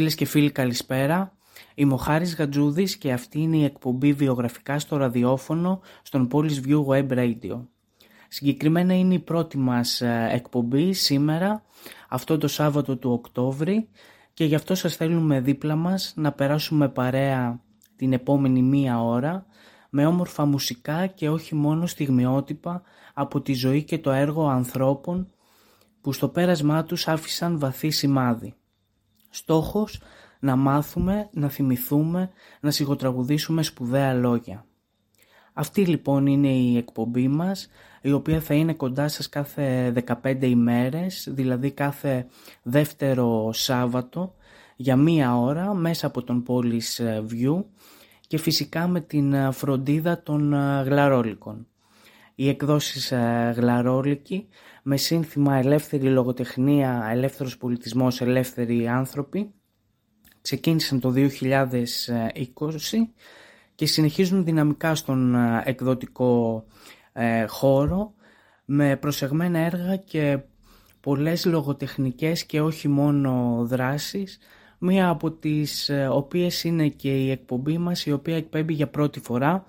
Φίλες και φίλοι καλησπέρα. Είμαι ο Χάρης Γατζούδης και αυτή είναι η εκπομπή βιογραφικά στο ραδιόφωνο στον Polish View Web Radio. Συγκεκριμένα είναι η πρώτη μας ε, εκπομπή σήμερα, αυτό το Σάββατο του Οκτώβρη και γι' αυτό σας θέλουμε δίπλα μας να περάσουμε παρέα την επόμενη μία ώρα με όμορφα μουσικά και όχι μόνο στιγμιότυπα από τη ζωή και το έργο ανθρώπων που στο πέρασμά τους άφησαν βαθύ σημάδι. Στόχος να μάθουμε, να θυμηθούμε, να σιγοτραγουδήσουμε σπουδαία λόγια. Αυτή λοιπόν είναι η εκπομπή μας, η οποία θα είναι κοντά σας κάθε 15 ημέρες, δηλαδή κάθε δεύτερο Σάββατο, για μία ώρα μέσα από τον Πόλης View και φυσικά με την φροντίδα των γλαρόλικων. Οι εκδόσεις γλαρόλικοι με σύνθημα «Ελεύθερη λογοτεχνία, ελεύθερος πολιτισμός, ελεύθεροι άνθρωποι» ξεκίνησαν το 2020 και συνεχίζουν δυναμικά στον ε, εκδοτικό ε, χώρο με προσεγμένα έργα και πολλές λογοτεχνικές και όχι μόνο δράσεις μία από τις ε, οποίες είναι και η εκπομπή μας η οποία εκπέμπει για πρώτη φορά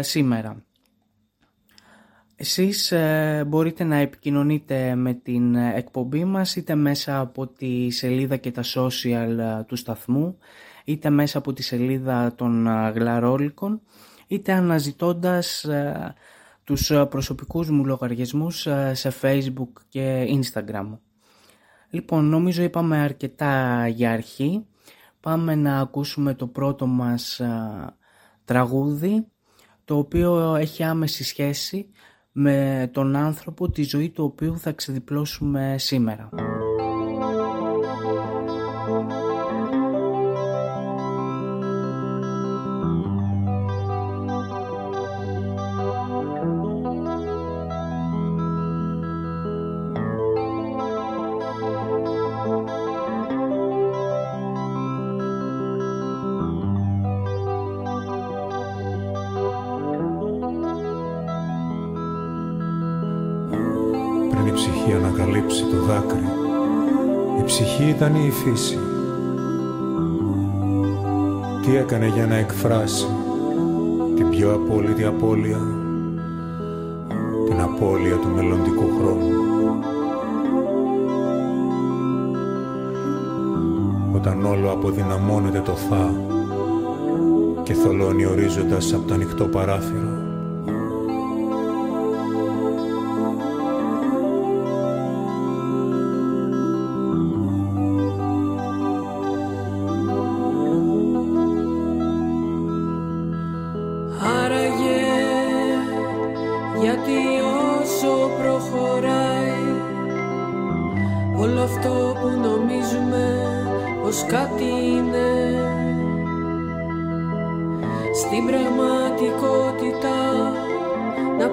σήμερα. Εσείς ε, μπορείτε να επικοινωνείτε με την εκπομπή μας είτε μέσα από τη σελίδα και τα social ε, του σταθμού είτε μέσα από τη σελίδα των ε, γλαρόλικων είτε αναζητώντας τους προσωπικούς μου λογαριασμούς σε facebook και instagram. Λοιπόν, νομίζω είπαμε αρκετά για αρχή. Πάμε να ακούσουμε το πρώτο μας τραγούδι το οποίο έχει άμεση σχέση με τον άνθρωπο τη ζωή του οποίου θα ξεδιπλώσουμε σήμερα. Ήταν η φύση. Τι έκανε για να εκφράσει την πιο απόλυτη απώλεια, την απώλεια του μελλοντικού χρόνου. Όταν όλο αποδυναμώνεται το θα και θολώνει ορίζοντας από το ανοιχτό παράθυρο,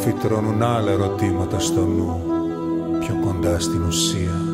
φυτρώνουν άλλα ερωτήματα στο νου πιο κοντά στην ουσία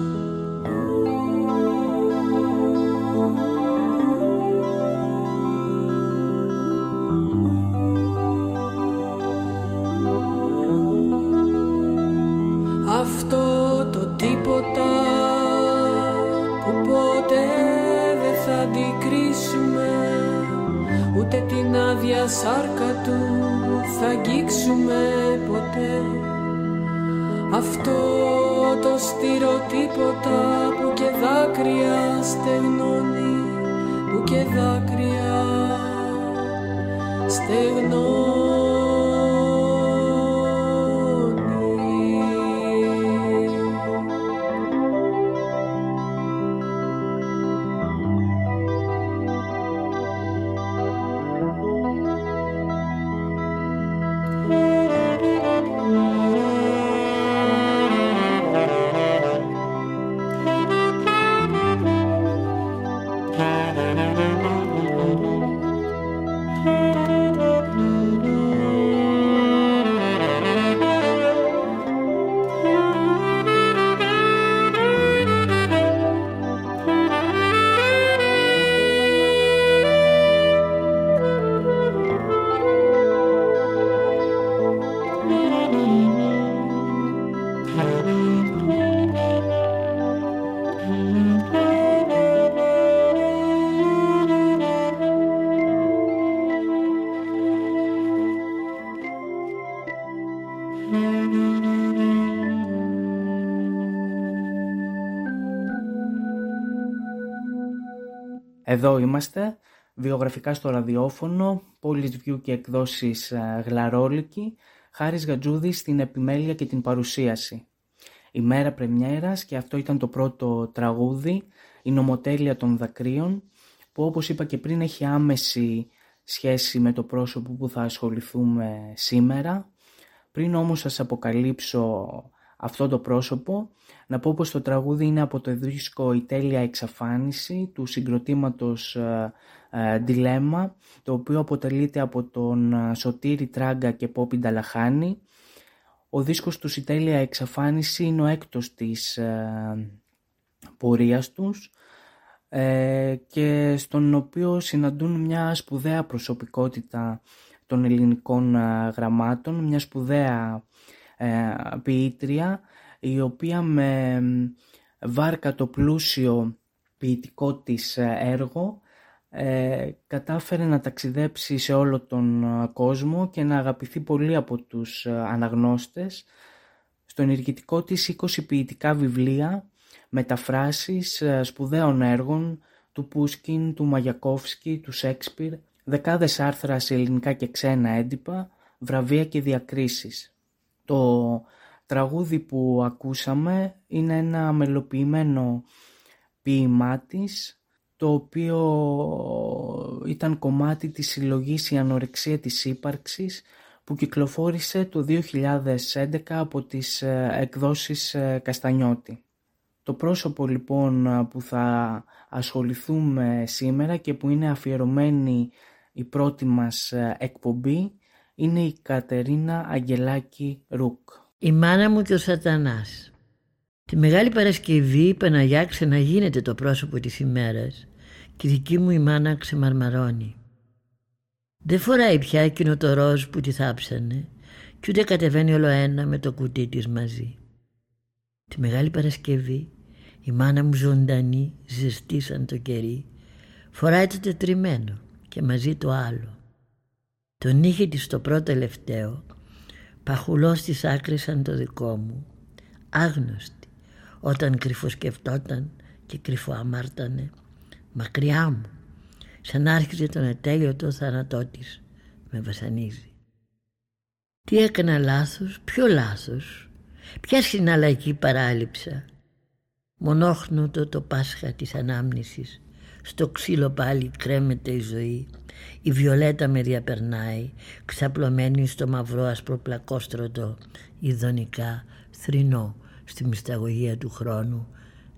Εδώ είμαστε, βιογραφικά στο ραδιόφωνο, πόλης βιού και εκδόσεις ε, γλαρόλικη, Χάρης Γατζούδης στην επιμέλεια και την παρουσίαση. Η μέρα πρεμιέρας και αυτό ήταν το πρώτο τραγούδι, η νομοτέλεια των δακρύων, που όπως είπα και πριν έχει άμεση σχέση με το πρόσωπο που θα ασχοληθούμε σήμερα. Πριν όμως σας αποκαλύψω αυτό το πρόσωπο, να πω πως το τραγούδι είναι από το δίσκο «Η τέλεια εξαφάνιση» του συγκροτήματος Ντιλέμα, ε, το οποίο αποτελείται από τον ε, Σωτήρη Τράγκα και Πόπι Νταλαχάνη. Ο δίσκος τους «Η τέλεια εξαφάνιση» είναι ο έκτος της ε, πορείας τους και στον οποίο συναντούν μια σπουδαία προσωπικότητα των ελληνικών γραμμάτων, μια σπουδαία ποιήτρια η οποία με βάρκα το πλούσιο ποιητικό της ε, έργο ε, κατάφερε να ταξιδέψει σε όλο τον ε, κόσμο και να αγαπηθεί πολύ από τους αναγνώστες. Στο ενεργητικό της 20 ποιητικά βιβλία, μεταφράσεις σπουδαίων έργων του Πούσκιν, του Μαγιακόφσκι, του Σέξπιρ, δεκάδες άρθρα σε ελληνικά και ξένα έντυπα, βραβεία και διακρίσεις. Το τραγούδι που ακούσαμε είναι ένα μελοποιημένο ποίημά της το οποίο ήταν κομμάτι της συλλογής «Η ανορεξία της ύπαρξης» που κυκλοφόρησε το 2011 από τις ε, εκδόσεις ε, Καστανιώτη. Το πρόσωπο λοιπόν που θα ασχοληθούμε σήμερα και που είναι αφιερωμένη η πρώτη μας ε, εκπομπή είναι η Κατερίνα Αγγελάκη Ρουκ. Η μάνα μου και ο σατανάς. Τη Μεγάλη Παρασκευή η Παναγιά ξαναγίνεται το πρόσωπο της ημέρας και η δική μου η μάνα ξεμαρμαρώνει. Δεν φοράει πια εκείνο το ροζ που τη θάψανε και ούτε κατεβαίνει όλο ένα με το κουτί της μαζί. Τη Μεγάλη Παρασκευή η μάνα μου ζωντανή, ζεστή σαν το κερί, φοράει το τετριμένο και μαζί το άλλο. Τον είχε της το πρώτο τελευταίο παχουλός στις άκρες σαν το δικό μου, άγνωστη, όταν κρυφοσκεφτόταν και κρυφοαμάρτανε, μακριά μου, σαν άρχιζε τον ατέλειωτο θάνατό της, με βασανίζει. Τι έκανα λάθος, ποιο λάθος, ποια συναλλαγή παράληψα. Μονόχνοτο το Πάσχα της ανάμνησης, στο ξύλο πάλι κρέμεται η ζωή η Βιολέτα με διαπερνάει, ξαπλωμένη στο μαυρό ασπροπλακόστρωτο, ειδονικά, θρηνό, στη μυσταγωγία του χρόνου.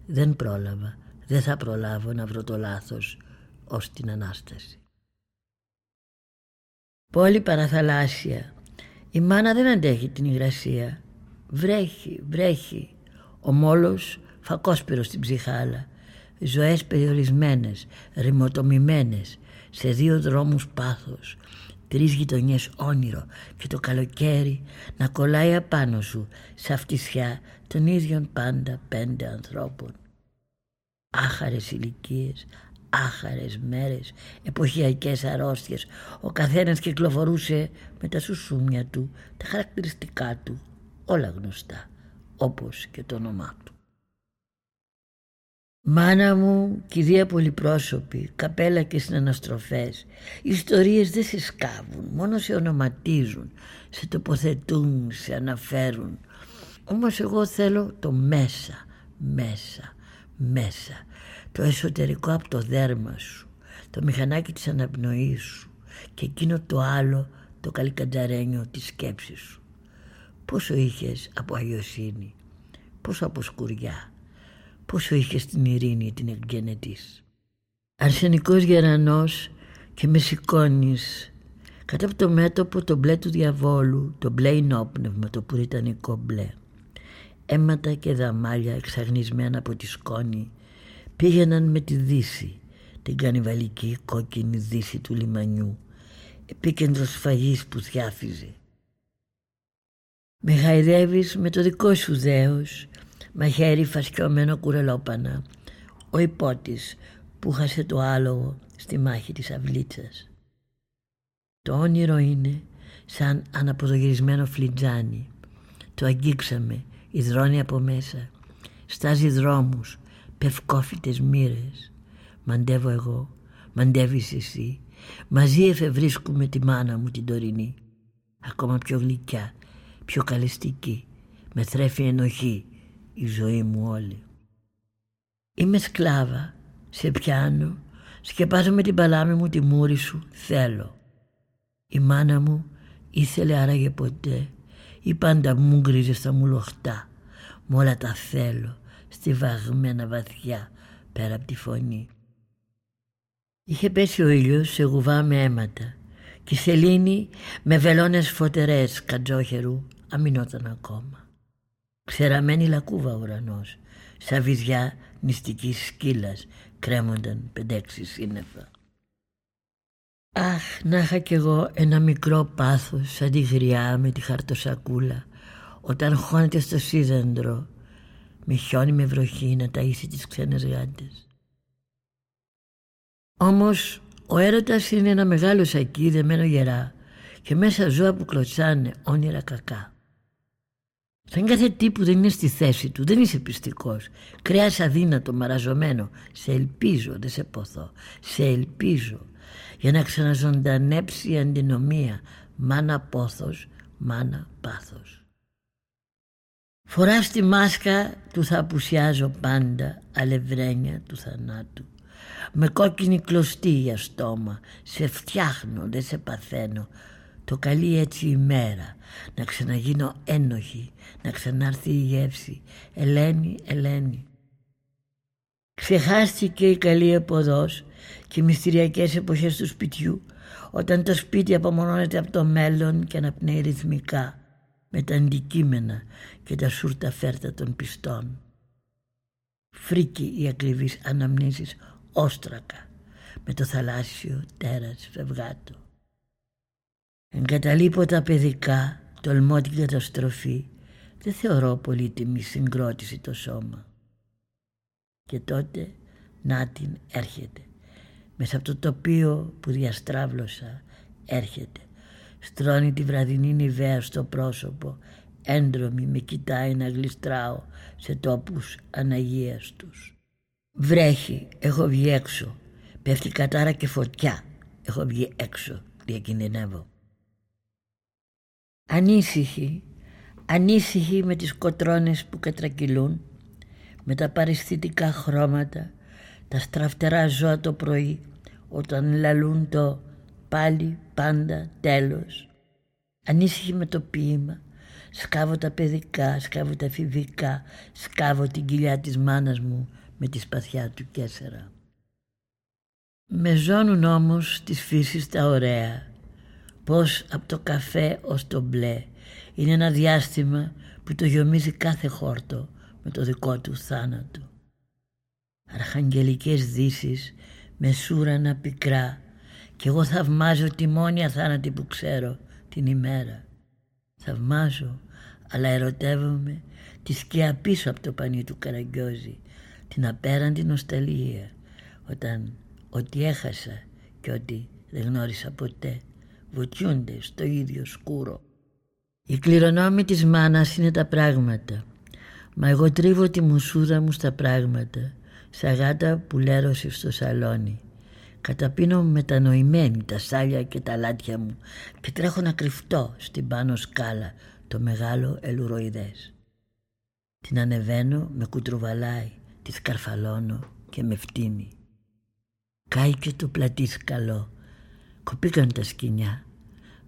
Δεν πρόλαβα, δεν θα προλάβω να βρω το λάθος ως την Ανάσταση. Πόλη παραθαλάσσια. Η μάνα δεν αντέχει την υγρασία. Βρέχει, βρέχει. Ο μόλος φακόσπυρος στην ψυχάλα. Ζωές περιορισμένες, ρημοτομημένες, σε δύο δρόμους πάθος, τρεις γειτονιές όνειρο και το καλοκαίρι να κολλάει απάνω σου σε αυτισιά των ίδιων πάντα πέντε ανθρώπων. Άχαρες ηλικίες, άχαρες μέρες, εποχιακές αρρώστιες. Ο καθένας κυκλοφορούσε με τα σουσούμια του, τα χαρακτηριστικά του, όλα γνωστά, όπως και το όνομά του. Μάνα μου, κηδεία πολυπρόσωπη, καπέλα και συναναστροφές. Οι ιστορίες δεν σε σκάβουν, μόνο σε ονοματίζουν, σε τοποθετούν, σε αναφέρουν. Όμως εγώ θέλω το μέσα, μέσα, μέσα. Το εσωτερικό από το δέρμα σου, το μηχανάκι της αναπνοής σου και εκείνο το άλλο, το καλικαντζαρένιο της σκέψης σου. Πόσο είχες από αγιοσύνη, πόσο από σκουριά πόσο είχες στην ειρήνη την εκγενετής. Αρσενικός γερανός και με σηκώνεις κάτω από το μέτωπο το μπλε του διαβόλου, το μπλε ενόπνευμα, το πουριτανικό μπλε. Αίματα και δαμάλια εξαγνισμένα από τη σκόνη πήγαιναν με τη δύση, την κανιβαλική κόκκινη δύση του λιμανιού, επίκεντρος σφαγής που θιάφιζε. Με χαϊδεύεις με το δικό σου δέος μαχαίρι φασκιωμένο κουρελόπανα, ο υπότης που χάσε το άλογο στη μάχη της αυλίτσας. Το όνειρο είναι σαν αναποδογυρισμένο φλιτζάνι. Το αγγίξαμε, υδρώνει από μέσα. Στάζει δρόμους, πευκόφυτες μοίρες. Μαντεύω εγώ μαντεύεις εσύ. Μαζί εφευρίσκουμε τη μάνα μου την τωρινή. Ακόμα πιο γλυκιά, πιο καλεστική. Με θρέφει ενοχή η ζωή μου όλη. Είμαι σκλάβα, σε πιάνω, σκεπάζω με την παλάμη μου τη μούρη σου, θέλω. Η μάνα μου ήθελε άραγε ποτέ ή πάντα μου γκρίζε στα μουλοχτά. Μ' όλα τα θέλω, στιβαγμένα βαθιά πέρα από τη φωνή. Είχε πέσει ο ήλιος σε γουβά με αίματα και η σελήνη με βελόνες φωτερές κατζόχερου αμυνόταν ακόμα. Ξεραμένη λακκούβα ο ουρανός, σαν βυζιά νηστικής σκύλας κρέμονταν πεντέξι σύννεφα. Αχ, να είχα κι εγώ ένα μικρό πάθος σαν τη γριά με τη χαρτοσακούλα όταν χώνεται στο σίδεντρο με χιόνι με βροχή να ταΐσει τις ξένες γάντες. Όμως ο έρωτας είναι ένα μεγάλο σακί δεμένο γερά και μέσα ζώα που κλωτσάνε όνειρα κακά. Σαν κάθε τι που δεν είναι στη θέση του, δεν είσαι πιστικός. Κρέας αδύνατο, μαραζωμένο. Σε ελπίζω, δεν σε ποθώ. Σε ελπίζω για να ξαναζωντανέψει η αντινομία. Μάνα πόθος, μάνα πάθος. Φοράς τη μάσκα του θα απουσιάζω πάντα, αλευρένια του θανάτου. Με κόκκινη κλωστή για στόμα, σε φτιάχνω, δεν σε παθαίνω. Το καλή έτσι η μέρα, να ξαναγίνω ένοχη, να ξανάρθει η γεύση. Ελένη, Ελένη. Ξεχάστηκε η καλή εποδός και οι μυστηριακές εποχές του σπιτιού όταν το σπίτι απομονώνεται από το μέλλον και αναπνέει ρυθμικά με τα αντικείμενα και τα σούρτα φέρτα των πιστών. Φρίκη οι ακριβείς αναμνήσεις όστρακα με το θαλάσσιο τέρας φευγάτο. Εγκαταλείπω τα παιδικά, τολμώ την καταστροφή, δεν θεωρώ πολύτιμη συγκρότηση το σώμα. Και τότε να την έρχεται. Μέσα από το τοπίο που διαστράβλωσα έρχεται. Στρώνει τη βραδινή νηβαία στο πρόσωπο. Έντρομη με κοιτάει να γλιστράω σε τόπους αναγίας τους. Βρέχει, έχω βγει έξω. Πέφτει κατάρα και φωτιά. Έχω βγει έξω, διακινδυνεύω. Ανήσυχη, ανήσυχη με τις κοτρώνες που κατρακυλούν, με τα παριστητικά χρώματα, τα στραφτερά ζώα το πρωί, όταν λαλούν το πάλι πάντα τέλος. Ανήσυχη με το ποίημα, σκάβω τα παιδικά, σκάβω τα εφηβικά, σκάβω την κοιλιά της μάνας μου με τη σπαθιά του κέσσερα. Με ζώνουν όμως της φύσης τα ωραία, πως από το καφέ ως το μπλε είναι ένα διάστημα που το γιομίζει κάθε χόρτο με το δικό του θάνατο. Αρχαγγελικές δύσεις με σούρανα πικρά κι εγώ θαυμάζω τη μόνια θάνατη που ξέρω την ημέρα. Θαυμάζω αλλά ερωτεύομαι τη σκιά πίσω από το πανί του Καραγκιόζη την απέραντη νοσταλία όταν ό,τι έχασα και ό,τι δεν γνώρισα ποτέ βουτιούνται στο ίδιο σκούρο. Η κληρονόμη της μάνας είναι τα πράγματα μα εγώ τρίβω τη μουσούδα μου στα πράγματα σαν γάτα που λέρωσε στο σαλόνι. Καταπίνω μετανοημένη τα σάλια και τα λάτια μου και τρέχω να κρυφτώ στην πάνω σκάλα το μεγάλο ελουροειδές. Την ανεβαίνω, με κουτρουβαλάει, τη σκαρφαλώνω και με φτύνει. Κάηκε το πλατή σκαλό, κοπήκαν τα σκηνιά,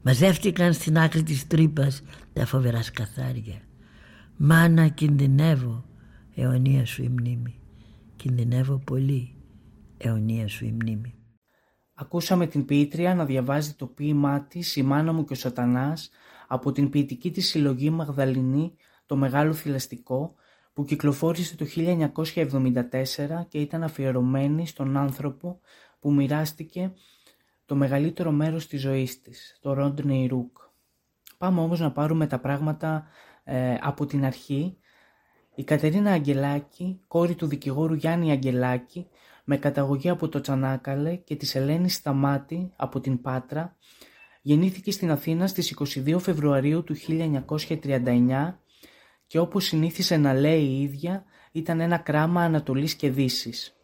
μαζεύτηκαν στην άκρη της τρύπας τα φοβερά σκαθάρια. Μάνα κινδυνεύω, αιωνία σου η μνήμη. Κινδυνεύω πολύ, αιωνία σου η μνήμη. Ακούσαμε την ποιήτρια να διαβάζει το ποίημά της «Η μάνα μου και ο σατανάς» από την ποιητική της συλλογή Μαγδαληνή «Το Μεγάλο Θηλαστικό» που κυκλοφόρησε το 1974 και ήταν αφιερωμένη στον άνθρωπο που μοιράστηκε το μεγαλύτερο μέρος της ζωής της, το Ρόντνεϊ Ρούκ. Πάμε όμως να πάρουμε τα πράγματα ε, από την αρχή. Η Κατερίνα Αγγελάκη, κόρη του δικηγόρου Γιάννη Αγγελάκη, με καταγωγή από το Τσανάκαλε και της Ελένης Σταμάτη από την Πάτρα, γεννήθηκε στην Αθήνα στις 22 Φεβρουαρίου του 1939 και όπως συνήθισε να λέει η ίδια ήταν ένα κράμα Ανατολής και Δύσης.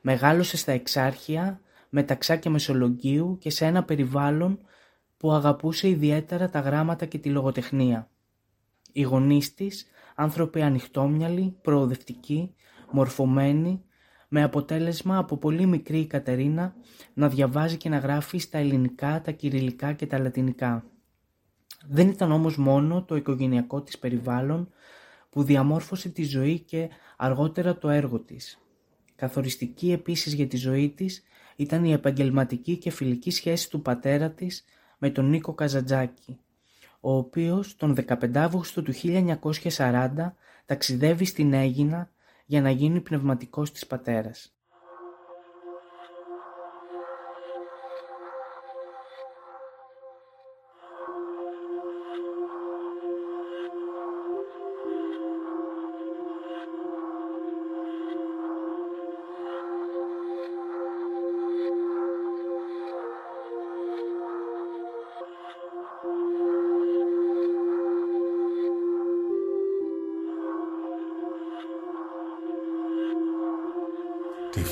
Μεγάλωσε στα Εξάρχεια, μεταξά και Μεσολογγίου και σε ένα περιβάλλον που αγαπούσε ιδιαίτερα τα γράμματα και τη λογοτεχνία. Οι γονείς της, άνθρωποι ανοιχτόμυαλοι, προοδευτικοί, μορφωμένοι, με αποτέλεσμα από πολύ μικρή η Κατερίνα να διαβάζει και να γράφει στα ελληνικά, τα κυριλικά και τα λατινικά. Δεν ήταν όμως μόνο το οικογενειακό της περιβάλλον που διαμόρφωσε τη ζωή και αργότερα το έργο της. Καθοριστική επίσης για τη ζωή της ήταν η επαγγελματική και φιλική σχέση του πατέρα της με τον Νίκο Καζαντζάκη, ο οποίος τον 15 Αύγουστο του 1940 ταξιδεύει στην Έγινα για να γίνει πνευματικός της πατέρας.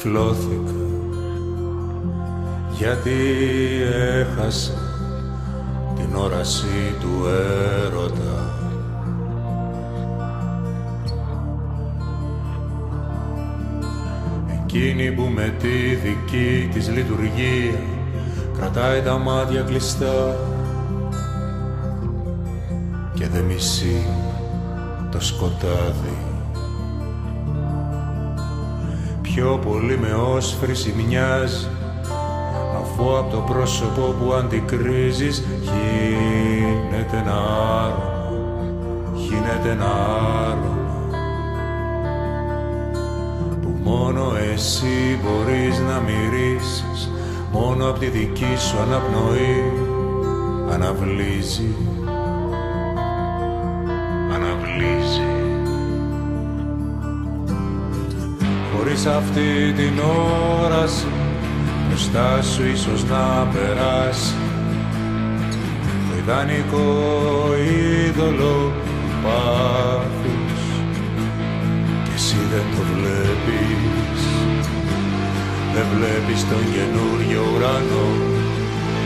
Τυφλώθηκα γιατί έχασα την όραση του έρωτα. Εκείνη που με τη δική της λειτουργία κρατάει τα μάτια κλειστά και δεν μισεί το σκοτάδι πιο πολύ με όσφρηση μοιάζει αφού από το πρόσωπο που αντικρίζεις χύνεται ένα άρωμα, χύνεται ένα άρωμα. Που μόνο εσύ μπορείς να μυρίσεις μόνο από τη δική σου αναπνοή αναβλύζεις χωρίς αυτή την όραση μπροστά σου ίσως να περάσει. Το ιδανικό είδωλο του πάθους και εσύ δεν το βλέπεις. Δεν βλέπεις τον καινούριο ουρανό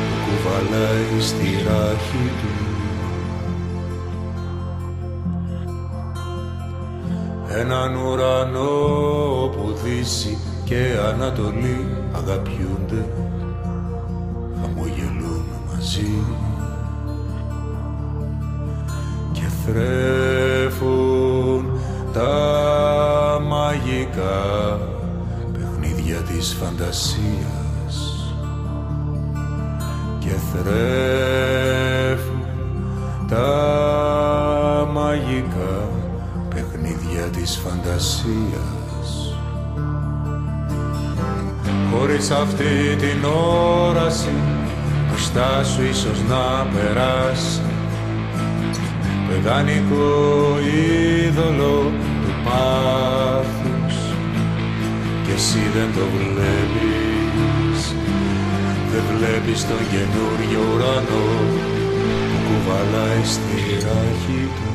που κουβαλάει στη ράχη του. Έναν ουρανό που δύση και ανατολή αγαπιούνται χαμογελούν μαζί. Και θρέφουν τα μαγικά παιχνίδια της φαντασίας. Και θρέφουν τα μαγικά της φαντασίας Χωρίς αυτή την όραση μπροστά σου ίσως να περάσει. Παιδανικό είδωλο του πάθους και εσύ δεν το βλέπεις. Δεν βλέπεις τον καινούριο ουρανό που κουβαλάει στη ράχη του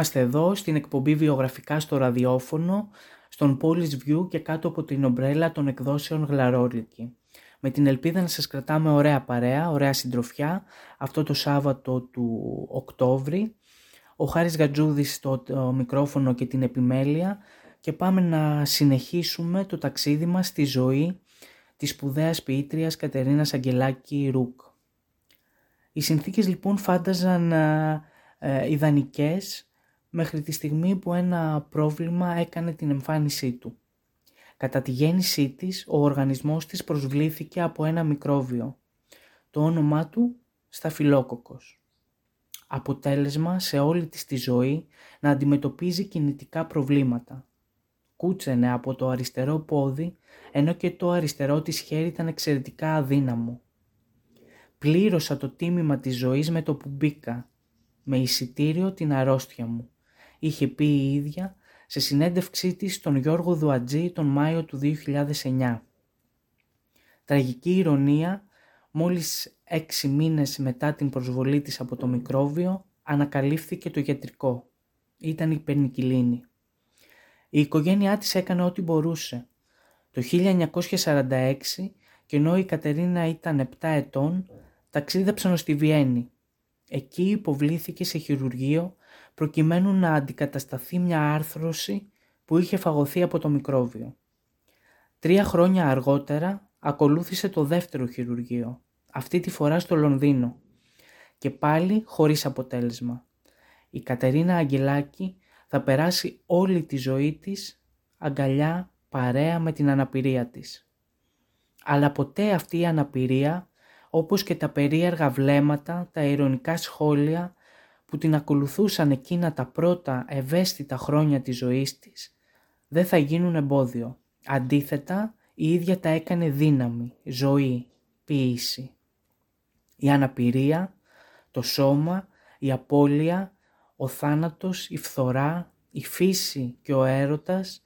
Είμαστε εδώ στην εκπομπή βιογραφικά στο ραδιόφωνο, στον Polish View και κάτω από την ομπρέλα των εκδόσεων Γλαρόλικη. Με την ελπίδα να σας κρατάμε ωραία παρέα, ωραία συντροφιά, αυτό το Σάββατο του Οκτώβρη. Ο Χάρης Γατζούδης στο το μικρόφωνο και την επιμέλεια και πάμε να συνεχίσουμε το ταξίδι μας στη ζωή της σπουδαίας ποιήτριας Κατερίνας Αγγελάκη Ρουκ. Οι συνθήκες λοιπόν φάνταζαν ε, ε, ιδανικές μέχρι τη στιγμή που ένα πρόβλημα έκανε την εμφάνισή του. Κατά τη γέννησή της, ο οργανισμός της προσβλήθηκε από ένα μικρόβιο. Το όνομά του σταφυλόκοκος. Αποτέλεσμα σε όλη της τη ζωή να αντιμετωπίζει κινητικά προβλήματα. Κούτσενε από το αριστερό πόδι, ενώ και το αριστερό της χέρι ήταν εξαιρετικά αδύναμο. Πλήρωσα το τίμημα της ζωής με το που μπήκα, με εισιτήριο την αρρώστια μου είχε πει η ίδια σε συνέντευξή της στον Γιώργο Δουατζή τον Μάιο του 2009. Τραγική ηρωνία, μόλις έξι μήνες μετά την προσβολή της από το μικρόβιο, ανακαλύφθηκε το γιατρικό. Ήταν η πενικυλίνη. Η οικογένειά της έκανε ό,τι μπορούσε. Το 1946, και ενώ η Κατερίνα ήταν 7 ετών, ταξίδεψαν στη Βιέννη. Εκεί υποβλήθηκε σε χειρουργείο προκειμένου να αντικατασταθεί μια άρθρωση που είχε φαγωθεί από το μικρόβιο. Τρία χρόνια αργότερα ακολούθησε το δεύτερο χειρουργείο, αυτή τη φορά στο Λονδίνο και πάλι χωρίς αποτέλεσμα. Η Κατερίνα Αγγελάκη θα περάσει όλη τη ζωή της αγκαλιά παρέα με την αναπηρία της. Αλλά ποτέ αυτή η αναπηρία, όπως και τα περίεργα βλέμματα, τα ηρωνικά σχόλια που την ακολουθούσαν εκείνα τα πρώτα ευαίσθητα χρόνια της ζωής της δεν θα γίνουν εμπόδιο. Αντίθετα, η ίδια τα έκανε δύναμη, ζωή, ποίηση. Η αναπηρία, το σώμα, η απώλεια, ο θάνατος, η φθορά, η φύση και ο έρωτας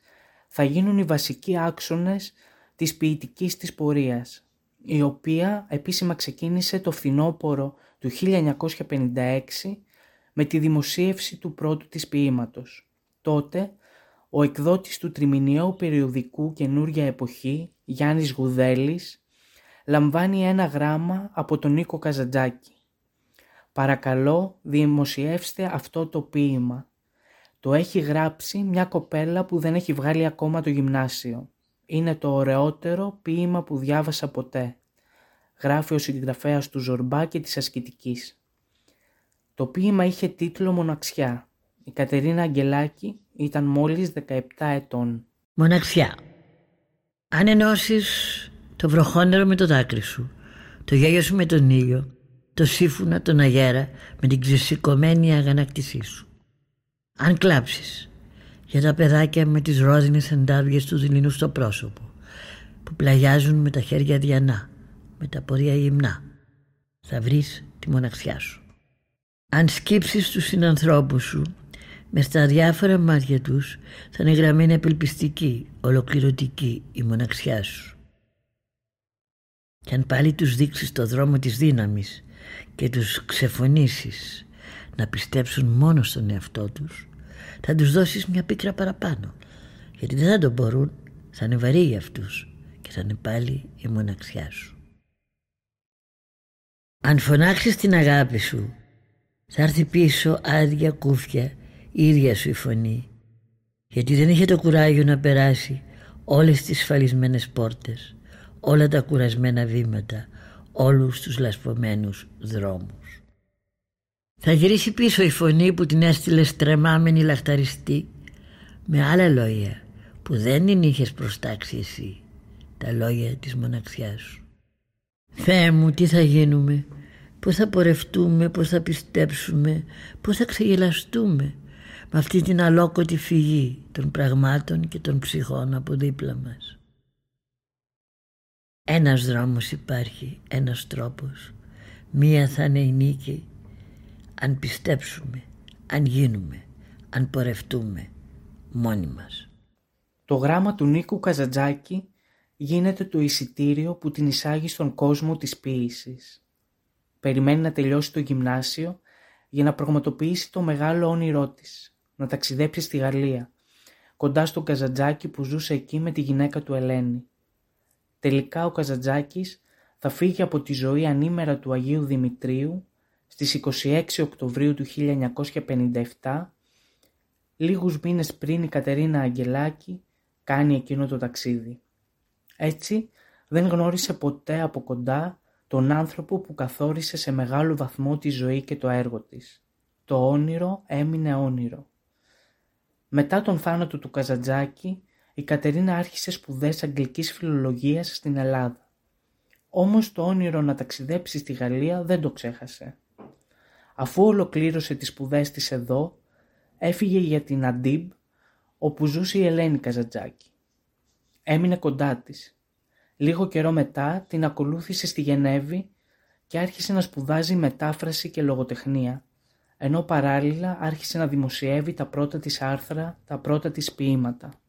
θα γίνουν οι βασικοί άξονες της ποιητικής της πορείας, η οποία επίσημα ξεκίνησε το φθινόπωρο του 1956 με τη δημοσίευση του πρώτου της ποίηματος. Τότε, ο εκδότης του τριμηνιαίου περιοδικού «Καινούρια εποχή», Γιάννης Γουδέλης, λαμβάνει ένα γράμμα από τον Νίκο Καζαντζάκη. «Παρακαλώ, δημοσιεύστε αυτό το ποίημα. Το έχει γράψει μια κοπέλα που δεν έχει βγάλει ακόμα το γυμνάσιο. Είναι το ωραιότερο ποίημα που διάβασα ποτέ», γράφει ο συγγραφέας του Ζορμπά και της Ασκητικής. Το ποίημα είχε τίτλο «Μοναξιά». Η Κατερίνα Αγγελάκη ήταν μόλις 17 ετών. Μοναξιά. Αν ενώσεις το βροχόνερο με το δάκρυ σου, το γέλιο σου με τον ήλιο, το σύμφωνα τον αγέρα με την ξεσηκωμένη αγανάκτησή σου. Αν κλάψεις για τα παιδάκια με τις ρόζινες εντάβιες του δειλινού στο πρόσωπο, που πλαγιάζουν με τα χέρια διανά, με τα πορεία γυμνά, θα βρεις τη μοναξιά σου. Αν σκύψεις τους συνανθρώπους σου μες στα διάφορα μάτια τους θα είναι γραμμένη απελπιστική, ολοκληρωτική η μοναξιά σου. Και αν πάλι τους δείξεις το δρόμο της δύναμης και τους ξεφωνήσεις να πιστέψουν μόνο στον εαυτό τους θα τους δώσεις μια πίκρα παραπάνω γιατί δεν θα το μπορούν, θα είναι βαρύ για αυτούς και θα είναι πάλι η μοναξιά σου. Αν φωνάξεις την αγάπη σου θα έρθει πίσω άδεια κούφια η ίδια σου η φωνή γιατί δεν είχε το κουράγιο να περάσει όλες τις σφαλισμένες πόρτες όλα τα κουρασμένα βήματα όλους τους λασπωμένους δρόμους. Θα γυρίσει πίσω η φωνή που την έστειλε στρεμάμενη λαχταριστή με άλλα λόγια που δεν την είχες προστάξει εσύ τα λόγια της μοναξιάς σου. Θεέ μου τι θα γίνουμε, πώς θα πορευτούμε, πώς θα πιστέψουμε, πώς θα ξεγελαστούμε με αυτή την αλόκοτη φυγή των πραγμάτων και των ψυχών από δίπλα μας. Ένας δρόμος υπάρχει, ένας τρόπος. Μία θα είναι η νίκη αν πιστέψουμε, αν γίνουμε, αν πορευτούμε μόνοι μας. Το γράμμα του Νίκου Καζαντζάκη γίνεται το εισιτήριο που την εισάγει στον κόσμο της ποίησης. Περιμένει να τελειώσει το γυμνάσιο για να πραγματοποιήσει το μεγάλο όνειρό της, να ταξιδέψει στη Γαλλία, κοντά στον Καζαντζάκη που ζούσε εκεί με τη γυναίκα του Ελένη. Τελικά ο Καζαντζάκης θα φύγει από τη ζωή ανήμερα του Αγίου Δημητρίου στις 26 Οκτωβρίου του 1957, λίγους μήνες πριν η Κατερίνα Αγγελάκη κάνει εκείνο το ταξίδι. Έτσι δεν γνώρισε ποτέ από κοντά τον άνθρωπο που καθόρισε σε μεγάλο βαθμό τη ζωή και το έργο της. Το όνειρο έμεινε όνειρο. Μετά τον θάνατο του Καζαντζάκη, η Κατερίνα άρχισε σπουδές αγγλικής φιλολογίας στην Ελλάδα. Όμως το όνειρο να ταξιδέψει στη Γαλλία δεν το ξέχασε. Αφού ολοκλήρωσε τις σπουδές της εδώ, έφυγε για την Αντίμπ, όπου ζούσε η Ελένη Καζαντζάκη. Έμεινε κοντά της. Λίγο καιρό μετά την ακολούθησε στη Γενέβη και άρχισε να σπουδάζει μετάφραση και λογοτεχνία, ενώ παράλληλα άρχισε να δημοσιεύει τα πρώτα της άρθρα, τα πρώτα της ποίηματα.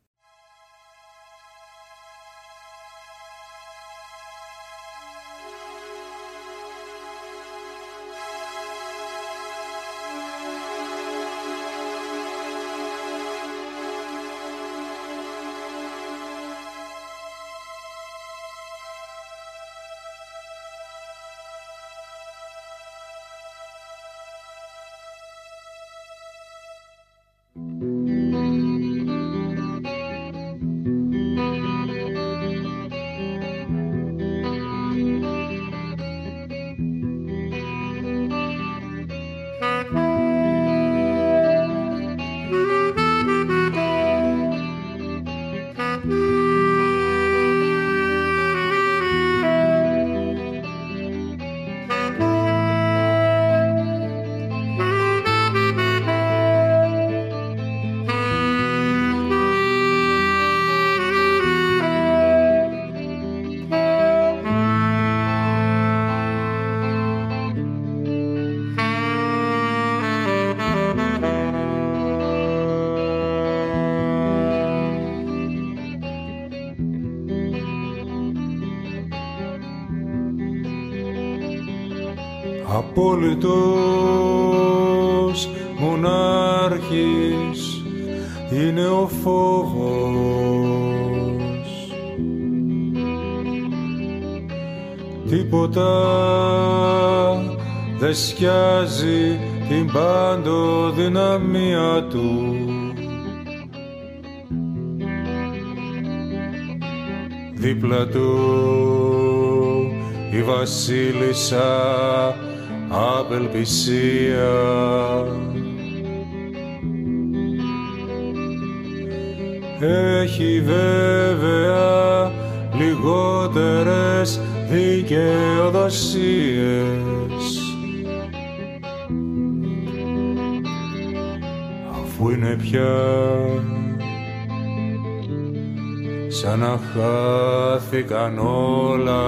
Δίπλα του. Η βασίλισσα απελπισία. Έχει βέβαια λιγότερες δικαιοδοσίες. Αφού είναι πια σαν να χάθηκαν όλα.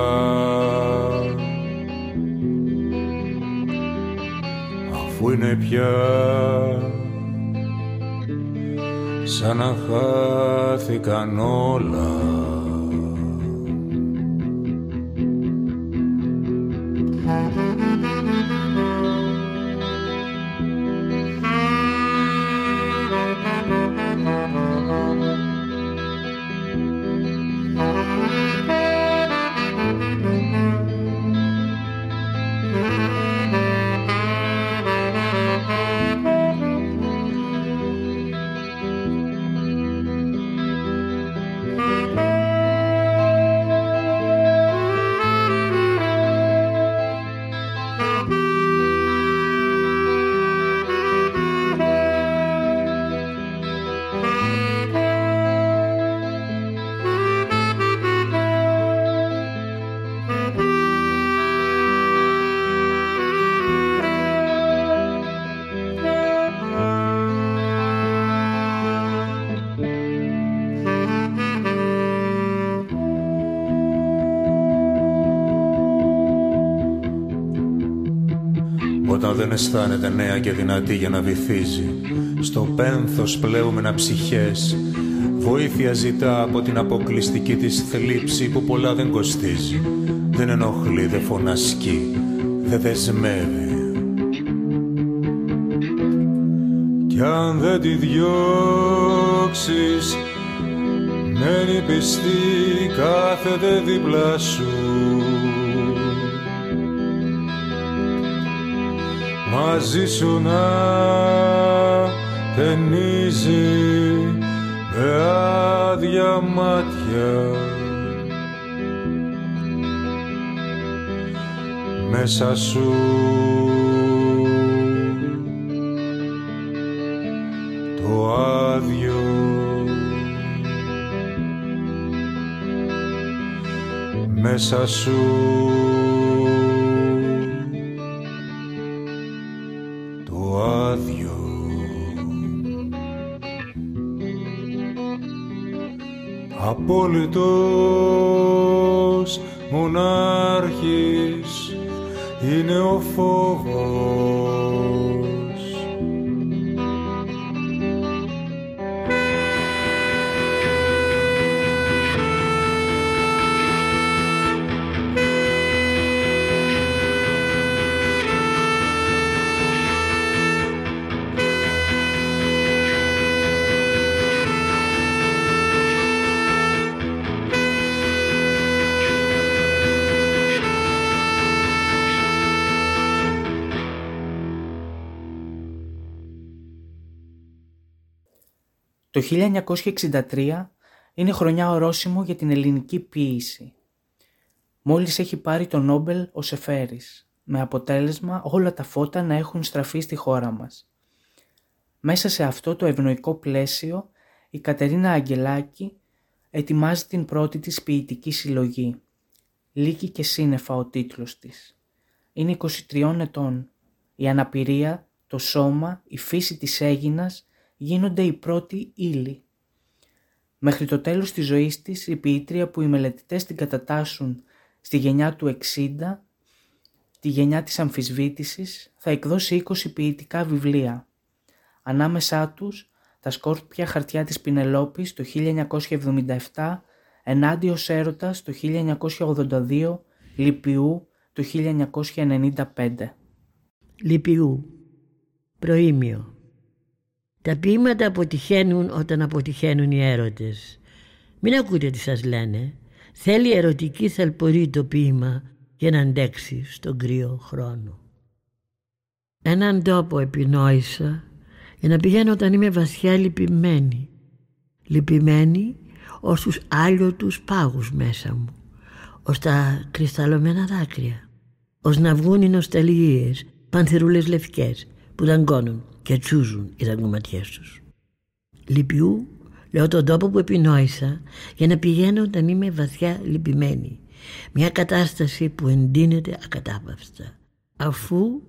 Που είναι πια. Σαν να χάθηκαν όλα δεν αισθάνεται νέα και δυνατή για να βυθίζει Στο πένθος πλέουμε να ψυχές. Βοήθεια ζητά από την αποκλειστική της θλίψη που πολλά δεν κοστίζει. Δεν ενοχλεί, δεν φωνασκεί, δεν δεσμεύει. Κι αν δεν τη διώξεις Μένει πιστή κάθεται δίπλα σου Μαζί σου να ταινίζει με άδεια μάτια. Μέσα σου. Το άδειο. Μέσα σου απόλυτος μονάρχης. Είναι ο φόβος Το 1963 είναι χρονιά ορόσημο για την ελληνική ποίηση. Μόλις έχει πάρει το Νόμπελ ο Σεφέρης, με αποτέλεσμα όλα τα φώτα να έχουν στραφεί στη χώρα μας. Μέσα σε αυτό το ευνοϊκό πλαίσιο, η Κατερίνα Αγγελάκη ετοιμάζει την πρώτη της ποιητική συλλογή. Λύκη και σύννεφα ο τίτλος της. Είναι 23 ετών. Η αναπηρία, το σώμα, η φύση της Έγινας γίνονται οι πρώτοι ύλη. Μέχρι το τέλος της ζωής της, η ποιήτρια που οι μελετητές την κατατάσσουν στη γενιά του 60, τη γενιά της αμφισβήτησης, θα εκδώσει 20 ποιητικά βιβλία. Ανάμεσά τους, τα σκόρπια χαρτιά της Πινελόπης το 1977, Ενάντιος έρωτας το 1982, Λυπιού το 1995. Λυπιού. Προήμιο. Τα ποίηματα αποτυχαίνουν όταν αποτυχαίνουν οι έρωτες. Μην ακούτε τι σας λένε. Θέλει ερωτική θελπορή το ποίημα για να αντέξει στον κρύο χρόνο. Έναν τόπο επινόησα για να πηγαίνω όταν είμαι βασιά λυπημένη. Λυπημένη ως τους άλιωτους πάγους μέσα μου, ως τα κρυσταλλωμένα δάκρυα, ως να βγουν οι νοσταλγίες, πανθυρούλες λευκές που δαγκώνουν και τσούζουν οι δαγκωματιές τους. Λυπιού λέω τον τόπο που επινόησα για να πηγαίνω όταν είμαι βαθιά λυπημένη. Μια κατάσταση που εντείνεται ακατάπαυστα. Αφού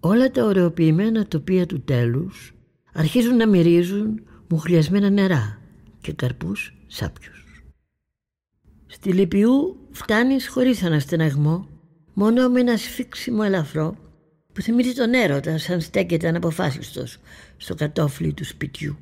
όλα τα ωρεοποιημένα τοπία του τέλους αρχίζουν να μυρίζουν μουχλιασμένα νερά και καρπούς σάπιους. Στη Λυπιού φτάνεις χωρίς αναστεναγμό, μόνο με ένα σφίξιμο ελαφρό που θυμίζει τον έρωτα σαν στέκεται αναποφάσιστος στο κατόφλι του σπιτιού.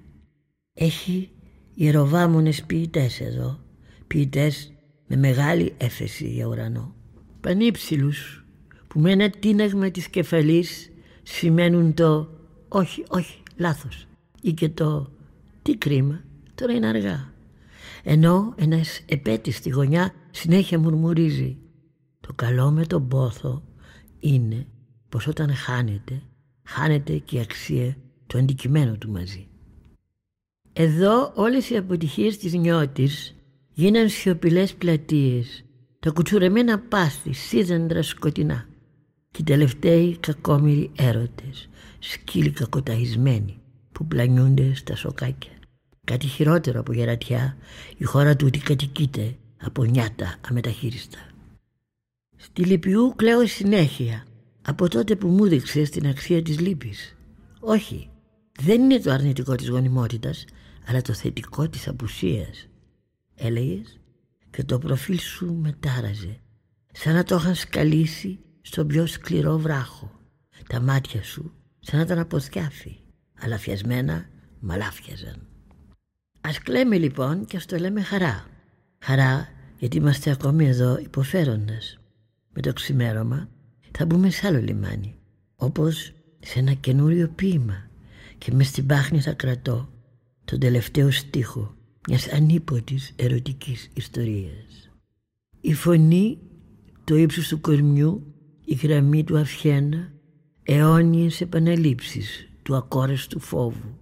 Έχει ιεροβάμονες ποιητές εδώ, ποιητές με μεγάλη έφεση για ουρανό. Πανύψηλους που με ένα τίναγμα της κεφαλής σημαίνουν το «όχι, όχι, λάθος» ή και το «τι κρίμα, τώρα είναι αργά». Ενώ ένας επέτης στη γωνιά συνέχεια μουρμουρίζει «το καλό με τον πόθο είναι πως όταν χάνεται, χάνεται και η αξία του αντικειμένου του μαζί. Εδώ όλες οι αποτυχίες της νιώτης γίναν σιωπηλές πλατείες, τα κουτσουρεμένα πάστη, σίδεντρα σκοτεινά και οι τελευταίοι κακόμοιροι έρωτες, σκύλοι κακοταϊσμένοι που πλανιούνται στα σοκάκια. Κάτι χειρότερο από γερατιά, η χώρα του ότι κατοικείται από νιάτα αμεταχείριστα. Στη Λυπιού κλαίω συνέχεια από τότε που μου δείξε την αξία της λύπης. Όχι, δεν είναι το αρνητικό της γονιμότητας, αλλά το θετικό της απουσίας. Έλεγες; Και το προφίλ σου μετάραζε, σαν να το είχαν σκαλίσει στον πιο σκληρό βράχο. τα μάτια σου σαν να ήταν από θιάφη, αλλά φιασμένα μαλάφιαζαν. Ας κλαίμε λοιπόν και ας το λέμε χαρά. Χαρά γιατί είμαστε ακόμη εδώ υποφέροντας. Με το ξημέρωμα θα μπούμε σε άλλο λιμάνι, όπως σε ένα καινούριο ποίημα και μες στην πάχνη θα κρατώ τον τελευταίο στίχο μιας ανίποτης ερωτικής ιστορίας. Η φωνή, το ύψος του κορμιού, η γραμμή του αυχένα, αιώνιες επαναλήψεις του ακόρεστου φόβου.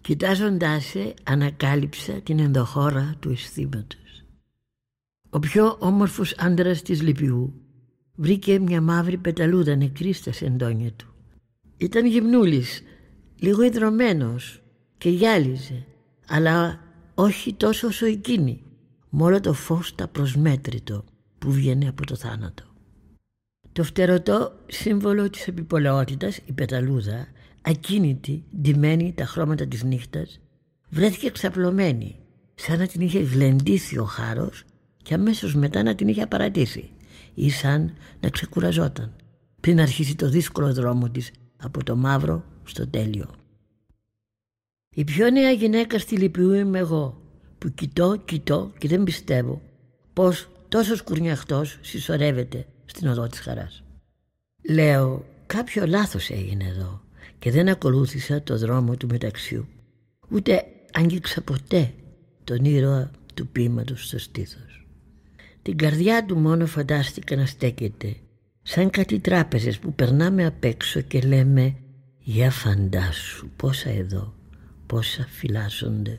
Κοιτάζοντάς σε ανακάλυψα την ενδοχώρα του αισθήματος. Ο πιο όμορφος άντρας της Λυπιού βρήκε μια μαύρη πεταλούδα νεκρή στα σεντόνια του. Ήταν γυμνούλης, λίγο ιδρωμένος και γυάλιζε, αλλά όχι τόσο όσο εκείνη, μόνο το φως τα προσμέτρητο που βγαίνει από το θάνατο. Το φτερωτό σύμβολο της επιπολαιότητας, η πεταλούδα, ακίνητη, ντυμένη τα χρώματα της νύχτας, βρέθηκε ξαπλωμένη, σαν να την είχε γλεντήσει ο χάρος και αμέσως μετά να την είχε απαρατήσει ή σαν να ξεκουραζόταν πριν αρχίσει το δύσκολο δρόμο της από το μαύρο στο τέλειο. Η πιο νέα γυναίκα στη Λυπιού είμαι εγώ που κοιτώ, κοιτώ και δεν πιστεύω πως τόσο κουρνιαχτός συσσωρεύεται στην οδό της χαράς. Λέω κάποιο λάθος έγινε εδώ και δεν ακολούθησα το δρόμο του μεταξιού ούτε άγγιξα ποτέ τον ήρωα του ποίηματος στο στήθος. Την καρδιά του μόνο φαντάστηκα να στέκεται σαν κάτι τράπεζες που περνάμε απ' έξω και λέμε «Για φαντάσου πόσα εδώ, πόσα φυλάσσονται».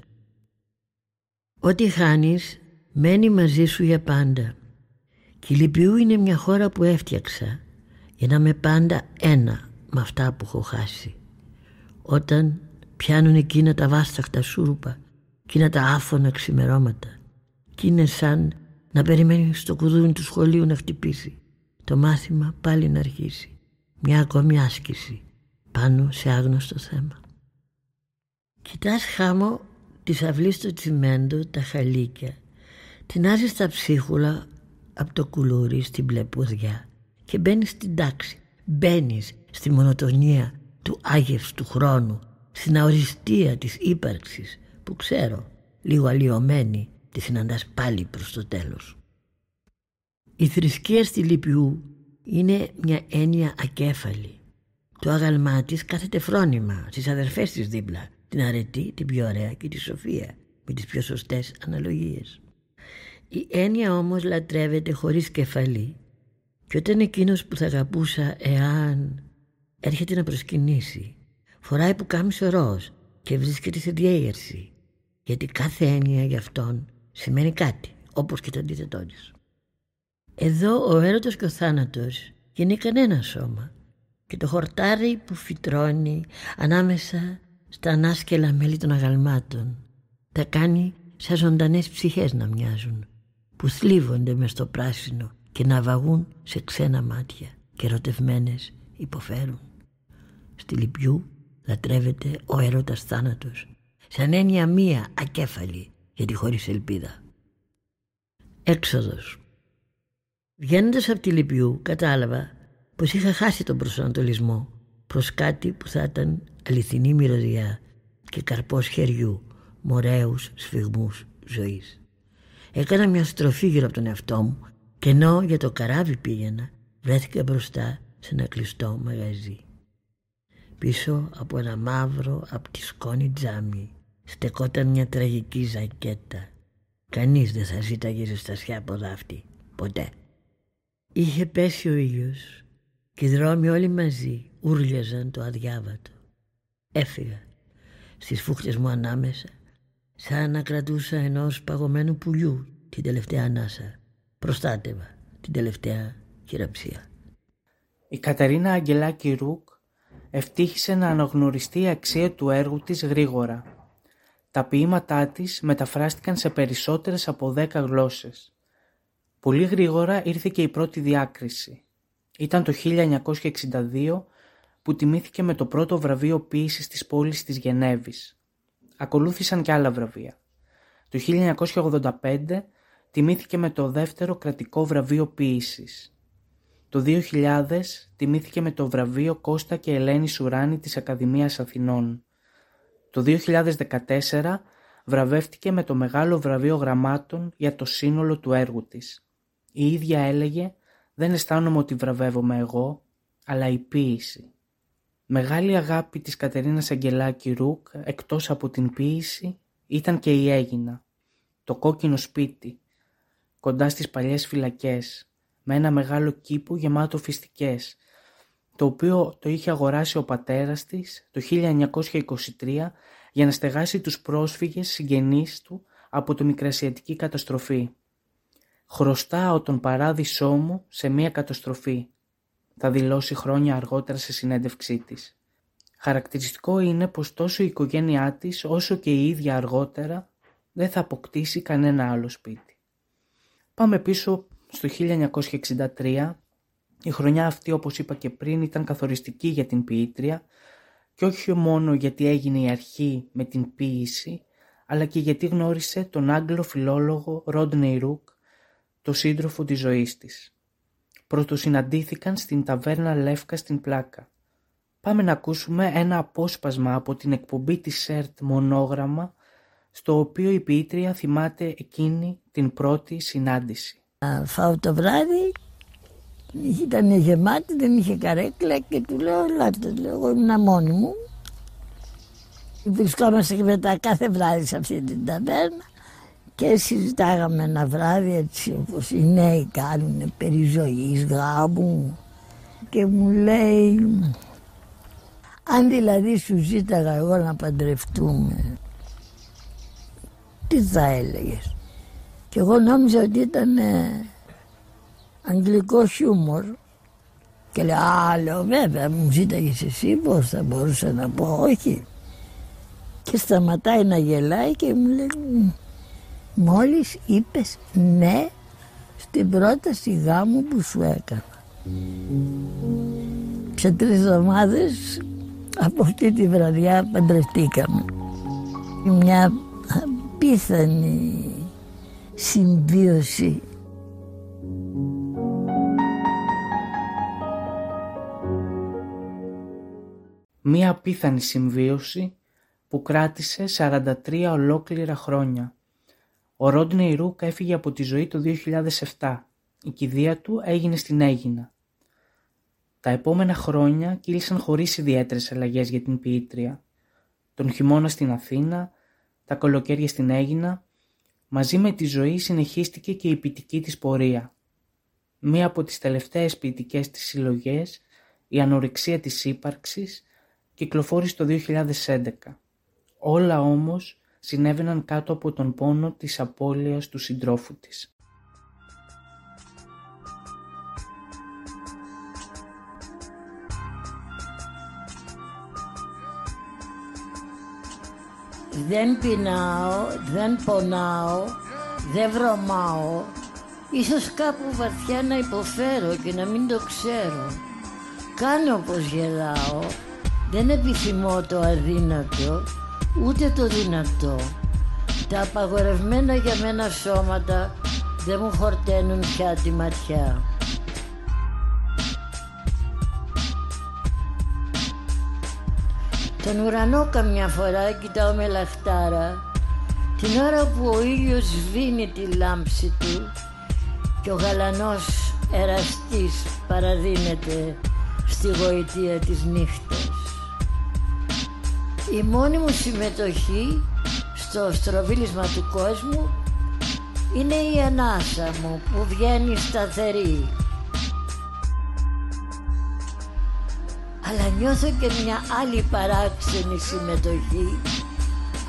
Ό,τι χάνεις μένει μαζί σου για πάντα. Και η Λυπιού είναι μια χώρα που έφτιαξα για να με πάντα ένα με αυτά που έχω χάσει. Όταν πιάνουν εκείνα τα βάσταχτα σούρουπα, εκείνα τα άφωνα ξημερώματα και είναι σαν να περιμένει στο κουδούνι του σχολείου να χτυπήσει. Το μάθημα πάλι να αρχίσει. Μια ακόμη άσκηση πάνω σε άγνωστο θέμα. Κοιτάς χάμω της αυλή στο τσιμέντο τα χαλίκια. Τεινάζει στα ψίχουλα από το κουλούρι στην πλεπουδιά και μπαίνεις στην τάξη. Μπαίνεις στη μονοτονία του άγευσου χρόνου, στην αοριστία της ύπαρξης που ξέρω, λίγο αλλοιωμένη, τη συναντάς πάλι προς το τέλος. Η θρησκεία στη Λυπιού είναι μια έννοια ακέφαλη. Το άγαλμά της κάθεται φρόνημα στις αδερφές της δίπλα, την αρετή, την πιο ωραία και τη σοφία, με τις πιο σωστές αναλογίες. Η έννοια όμως λατρεύεται χωρίς κεφαλή και όταν εκείνος που θα αγαπούσα εάν έρχεται να προσκυνήσει φοράει που κάμισε ροζ και βρίσκεται σε διέγερση γιατί κάθε έννοια για αυτόν σημαίνει κάτι όπως και το αντίθετό της. Εδώ ο έρωτος και ο θάνατος γεννεί κανένα σώμα και το χορτάρι που φυτρώνει ανάμεσα στα ανάσκελα μέλη των αγαλμάτων τα κάνει σαν ζωντανές ψυχές να μοιάζουν που θλίβονται μες στο πράσινο και να βαγούν σε ξένα μάτια και ερωτευμένες υποφέρουν. Στη Λυπιού λατρεύεται ο έρωτας θάνατος σαν έννοια μία ακέφαλη γιατί χωρίς ελπίδα. Έξοδος Βγαίνοντας από τη Λυπιού κατάλαβα πως είχα χάσει τον προσανατολισμό προς κάτι που θα ήταν αληθινή μυρωδιά και καρπός χεριού, μοραίους σφιγμούς ζωής. Έκανα μια στροφή γύρω από τον εαυτό μου και ενώ για το καράβι πήγαινα βρέθηκα μπροστά σε ένα κλειστό μαγαζί. Πίσω από ένα μαύρο από τη σκόνη τζάμι στεκόταν μια τραγική ζακέτα. Κανείς δεν θα ζήταγε ζεστασιά από δάφτη. Ποτέ. Είχε πέσει ο ήλιος και οι δρόμοι όλοι μαζί ούρλιαζαν το αδιάβατο. Έφυγα στις φούχτες μου ανάμεσα σαν να κρατούσα ενός παγωμένου πουλιού την τελευταία ανάσα. Προστάτευα την τελευταία χειραψία. Η Καταρίνα Αγγελάκη Ρουκ ευτύχησε να αναγνωριστεί η αξία του έργου της γρήγορα. Τα ποίηματά της μεταφράστηκαν σε περισσότερες από δέκα γλώσσες. Πολύ γρήγορα ήρθε και η πρώτη διάκριση. Ήταν το 1962 που τιμήθηκε με το πρώτο βραβείο ποίησης της πόλης της Γενέβης. Ακολούθησαν και άλλα βραβεία. Το 1985 τιμήθηκε με το δεύτερο κρατικό βραβείο ποίησης. Το 2000 τιμήθηκε με το βραβείο Κώστα και Ελένη Σουράνη της Ακαδημίας Αθηνών. Το 2014 βραβεύτηκε με το μεγάλο βραβείο γραμμάτων για το σύνολο του έργου της. Η ίδια έλεγε «Δεν αισθάνομαι ότι βραβεύομαι εγώ, αλλά η ποίηση». Μεγάλη αγάπη της Κατερίνας Αγγελάκη Ρουκ, εκτός από την ποίηση, ήταν και η Έγινα. Το κόκκινο σπίτι, κοντά στις παλιές φυλακές, με ένα μεγάλο κήπο γεμάτο φυστικές, το οποίο το είχε αγοράσει ο πατέρας της το 1923 για να στεγάσει τους πρόσφυγες συγγενείς του από το μικρασιατική καταστροφή. «Χρωστάω τον παράδεισό μου σε μία καταστροφή», θα δηλώσει χρόνια αργότερα σε συνέντευξή της. Χαρακτηριστικό είναι πως τόσο η οικογένειά της όσο και η ίδια αργότερα δεν θα αποκτήσει κανένα άλλο σπίτι. Πάμε πίσω στο 1963. Η χρονιά αυτή όπως είπα και πριν ήταν καθοριστική για την ποιήτρια και όχι μόνο γιατί έγινε η αρχή με την ποίηση αλλά και γιατί γνώρισε τον Άγγλο φιλόλογο Ρόντνεϊ Ρουκ, το σύντροφο της ζωής της. Πρωτοσυναντήθηκαν στην ταβέρνα Λεύκα στην Πλάκα. Πάμε να ακούσουμε ένα απόσπασμα από την εκπομπή της ΣΕΡΤ Μονόγραμμα στο οποίο η ποιήτρια θυμάται εκείνη την πρώτη συνάντηση. Φάω το βράδυ, ήταν γεμάτη, δεν είχε καρέκλα και του λέω ελάτε, λέω, εγώ ήμουν μόνη μου. Βρισκόμαστε και μετά κάθε βράδυ σε αυτή την ταβέρνα και συζητάγαμε ένα βράδυ έτσι όπως οι νέοι κάνουν περί ζωής, γάμου και μου λέει αν δηλαδή σου ζήταγα εγώ να παντρευτούμε τι θα έλεγες και εγώ νόμιζα ότι ήταν ε, αγγλικός χιούμορ και λέω α λέω βέβαια μου ζήταγες εσύ πως θα μπορούσα να πω όχι και σταματάει να γελάει και μου λέει μόλις είπες ναι στην πρόταση γάμου που σου έκανα. Σε τρεις εβδομάδες από αυτή τη βραδιά παντρευτήκαμε. Μια απίθανη συμβίωση Μία απίθανη συμβίωση που κράτησε 43 ολόκληρα χρόνια. Ο Ρόντνεϊ Ρούκ έφυγε από τη ζωή το 2007. Η κηδεία του έγινε στην Έγινα. Τα επόμενα χρόνια κύλησαν χωρίς ιδιαίτερες αλλαγές για την ποιήτρια. Τον χειμώνα στην Αθήνα, τα καλοκαίρια στην Έγινα, μαζί με τη ζωή συνεχίστηκε και η ποιητική της πορεία. Μία από τις τελευταίες ποιητικές της συλλογές, η ανορεξία της ύπαρξης, κυκλοφόρησε το 2011. Όλα όμως συνέβαιναν κάτω από τον πόνο της απώλειας του συντρόφου της. Δεν πεινάω, δεν πονάω, δεν βρωμάω. Ίσως κάπου βαθιά να υποφέρω και να μην το ξέρω. Κάνω πως γελάω, δεν επιθυμώ το αδύνατο ούτε το δυνατό. Τα απαγορευμένα για μένα σώματα δεν μου χορταίνουν πια τη ματιά. Τον ουρανό καμιά φορά κοιτάω με λαχτάρα την ώρα που ο ήλιος σβήνει τη λάμψη του και ο γαλανός εραστής παραδίνεται στη γοητεία της νύχτας. Η μόνη μου συμμετοχή στο στροβίλισμα του κόσμου είναι η ανάσα μου που βγαίνει σταθερή. Αλλά νιώθω και μια άλλη παράξενη συμμετοχή.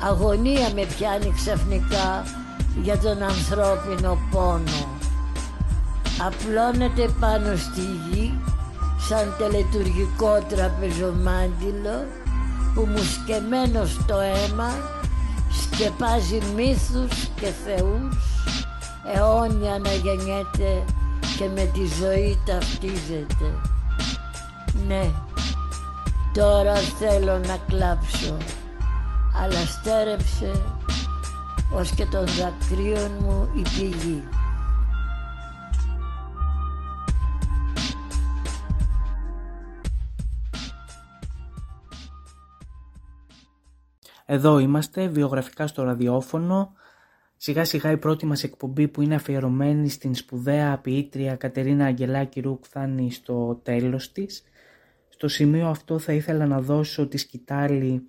Αγωνία με πιάνει ξαφνικά για τον ανθρώπινο πόνο. Απλώνεται πάνω στη γη σαν τελετουργικό τραπεζομάντιλο που μου σκεμμένος στο αίμα σκεπάζει μύθους και θεούς αιώνια να γεννιέται και με τη ζωή ταυτίζεται. Ναι, τώρα θέλω να κλάψω αλλά στέρεψε ως και των δακρύων μου η πηγή. Εδώ είμαστε, βιογραφικά στο ραδιόφωνο. Σιγά σιγά η πρώτη μας εκπομπή που είναι αφιερωμένη στην σπουδαία ποιήτρια Κατερίνα Αγγελάκη Ρούκ φτάνει στο τέλος της. Στο σημείο αυτό θα ήθελα να δώσω τη σκητάλη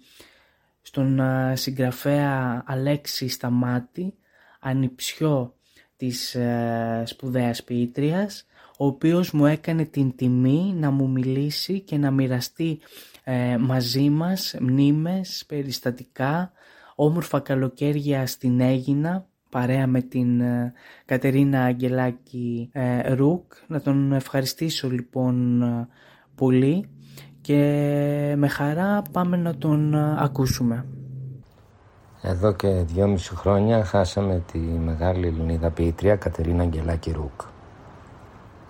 στον συγγραφέα Αλέξη Σταμάτη, ανιψιό της ε, σπουδαίας ποιήτριας, ο οποίος μου έκανε την τιμή να μου μιλήσει και να μοιραστεί ε, μαζί μας μνήμες, περιστατικά, όμορφα καλοκαίρια στην Έγινα, παρέα με την ε, Κατερίνα Αγγελάκη ε, Ρουκ. Να τον ευχαριστήσω λοιπόν πολύ και με χαρά πάμε να τον ακούσουμε. Εδώ και δυόμιση χρόνια χάσαμε τη μεγάλη Ελληνίδα ποιήτρια Κατερίνα Αγγελάκη Ρουκ.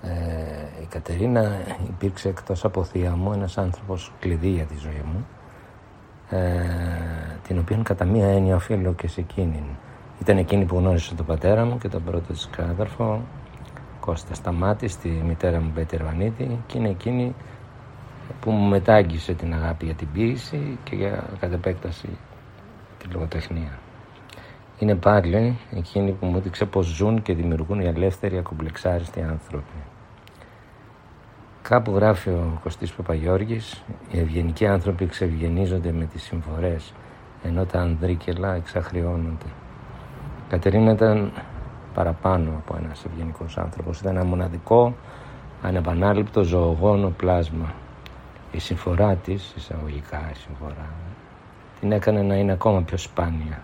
Ε, η Κατερίνα υπήρξε εκτός από θεία μου ένας άνθρωπος κλειδί για τη ζωή μου ε, την οποία κατά μία έννοια οφείλω και σε εκείνη. Ήταν εκείνη που γνώρισε τον πατέρα μου και τον πρώτο της κράδερφο Κώστα Σταμάτης, τη μητέρα μου Μπέτη Ερβανίτη και είναι εκείνη που μου μετάγγισε την αγάπη για την ποίηση και για κατ' επέκταση τη λογοτεχνία. Είναι πάλι εκείνη που μου έδειξε πως ζουν και δημιουργούν οι ελεύθεροι ακομπλεξάριστοι άνθρωποι. Κάπου γράφει ο Κωστής Παπαγιώργης «Οι ευγενικοί άνθρωποι ξευγενίζονται με τις συμφορές, ενώ τα ανδρίκελα εξαχριώνονται». Η Κατερίνα ήταν παραπάνω από ένας ευγενικός άνθρωπος. Ήταν ένα μοναδικό, ανεπανάληπτο ζωογόνο πλάσμα. Η συμφορά της, εισαγωγικά η συμφορά, την έκανε να είναι ακόμα πιο σπάνια.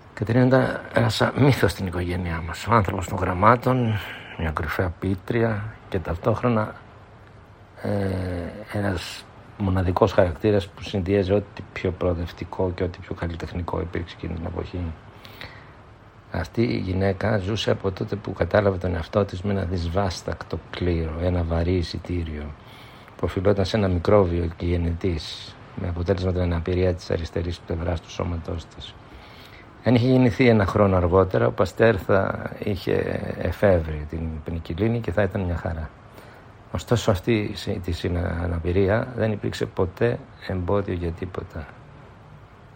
Η Κατερίνα ήταν ένας μύθος στην οικογένειά μας. Ο άνθρωπος των γραμμάτων, μια κρυφαία πίτρια και ταυτόχρονα ε, ένας μοναδικός χαρακτήρας που συνδυάζει ό,τι πιο προοδευτικό και ό,τι πιο καλλιτεχνικό υπήρξε εκείνη την εποχή. Αυτή η γυναίκα ζούσε από τότε που κατάλαβε τον εαυτό της με ένα δυσβάστακτο κλήρο, ένα βαρύ εισιτήριο που οφειλόταν σε ένα μικρόβιο και γενετής με αποτέλεσμα την αναπηρία της αριστερής πλευράς του σώματός της. Αν είχε γεννηθεί ένα χρόνο αργότερα, ο Παστέρ θα είχε εφεύρει την πενικυλίνη και θα ήταν μια χαρά. Ωστόσο αυτή τη αναπηρία δεν υπήρξε ποτέ εμπόδιο για τίποτα.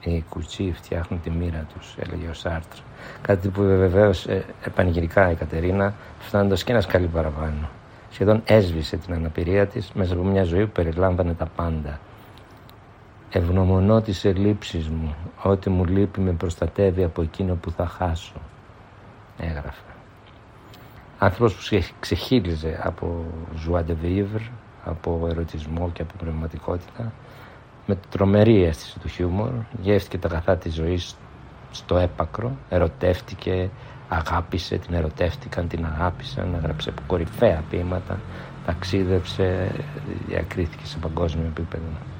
Οι κουτσί φτιάχνουν τη μοίρα τους, έλεγε ο Σάρτρ. Κάτι που βεβαίω ε, επανηγυρικά η Κατερίνα, φτάνοντας και ένα σκαλί παραπάνω. Σχεδόν έσβησε την αναπηρία της μέσα από μια ζωή που περιλάμβανε τα πάντα. Ευγνωμονώ τις ελλείψεις μου, ό,τι μου λείπει με προστατεύει από εκείνο που θα χάσω. Έγραφε. Άνθρωπος που ξεχύλιζε από joie de vivre, από ερωτισμό και από πνευματικότητα, με τρομερή αίσθηση του χιούμορ, γεύτηκε τα αγαθά της ζωής στο έπακρο, ερωτεύτηκε, αγάπησε, την ερωτεύτηκαν, την αγάπησαν, έγραψε κορυφαία ποίηματα, ταξίδεψε, διακρίθηκε σε παγκόσμιο επίπεδο.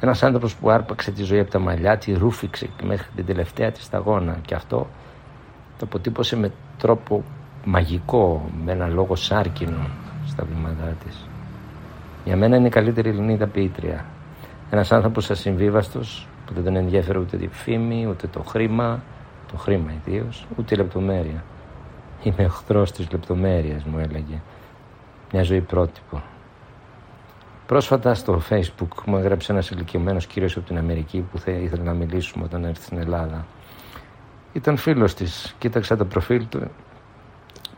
Ένας άνθρωπος που άρπαξε τη ζωή από τα μαλλιά, τη ρούφηξε μέχρι την τελευταία της σταγόνα και αυτό το αποτύπωσε με τρόπο μαγικό, με ένα λόγο σάρκινο στα βήματά της. Για μένα είναι η καλύτερη Ελληνίδα ποιήτρια. Ένας άνθρωπος ασυμβίβαστος που δεν τον ενδιαφέρει ούτε τη φήμη, ούτε το χρήμα, το χρήμα ιδίως, ούτε η λεπτομέρεια. Είμαι εχθρός της λεπτομέρειας, μου έλεγε. Μια ζωή πρότυπο. Πρόσφατα στο facebook μου έγραψε ένας ηλικιωμένος κύριος από την Αμερική που θα ήθελε να μιλήσουμε όταν έρθει στην Ελλάδα. Ήταν φίλος της. Κοίταξα το προφίλ του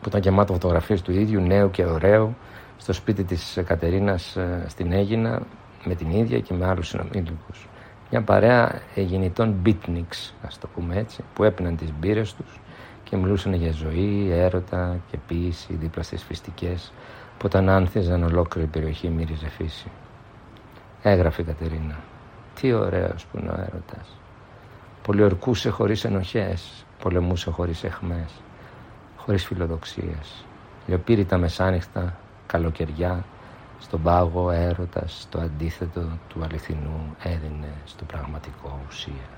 που ήταν γεμάτο φωτογραφίες του ίδιου, νέου και ωραίου, στο σπίτι της Κατερίνας ε, στην Έγινα, με την ίδια και με άλλους συνομήλικους. Μια παρέα γεννητών beatniks, ας το πούμε έτσι, που έπιναν τις μπύρες τους και μιλούσαν για ζωή, έρωτα και ποίηση δίπλα στις φυστικές που όταν άνθιζαν ολόκληρη η περιοχή μύριζε φύση. Έγραφε η Κατερίνα. Τι ωραίος που είναι ο έρωτας. Πολιορκούσε χωρίς ενοχές, πολεμούσε χωρίς εχμές, χωρίς φιλοδοξίες. Λιοπύρητα μεσάνυχτα, καλοκαιριά, στον πάγο έρωτας, το αντίθετο του αληθινού έδινε στο πραγματικό ουσία.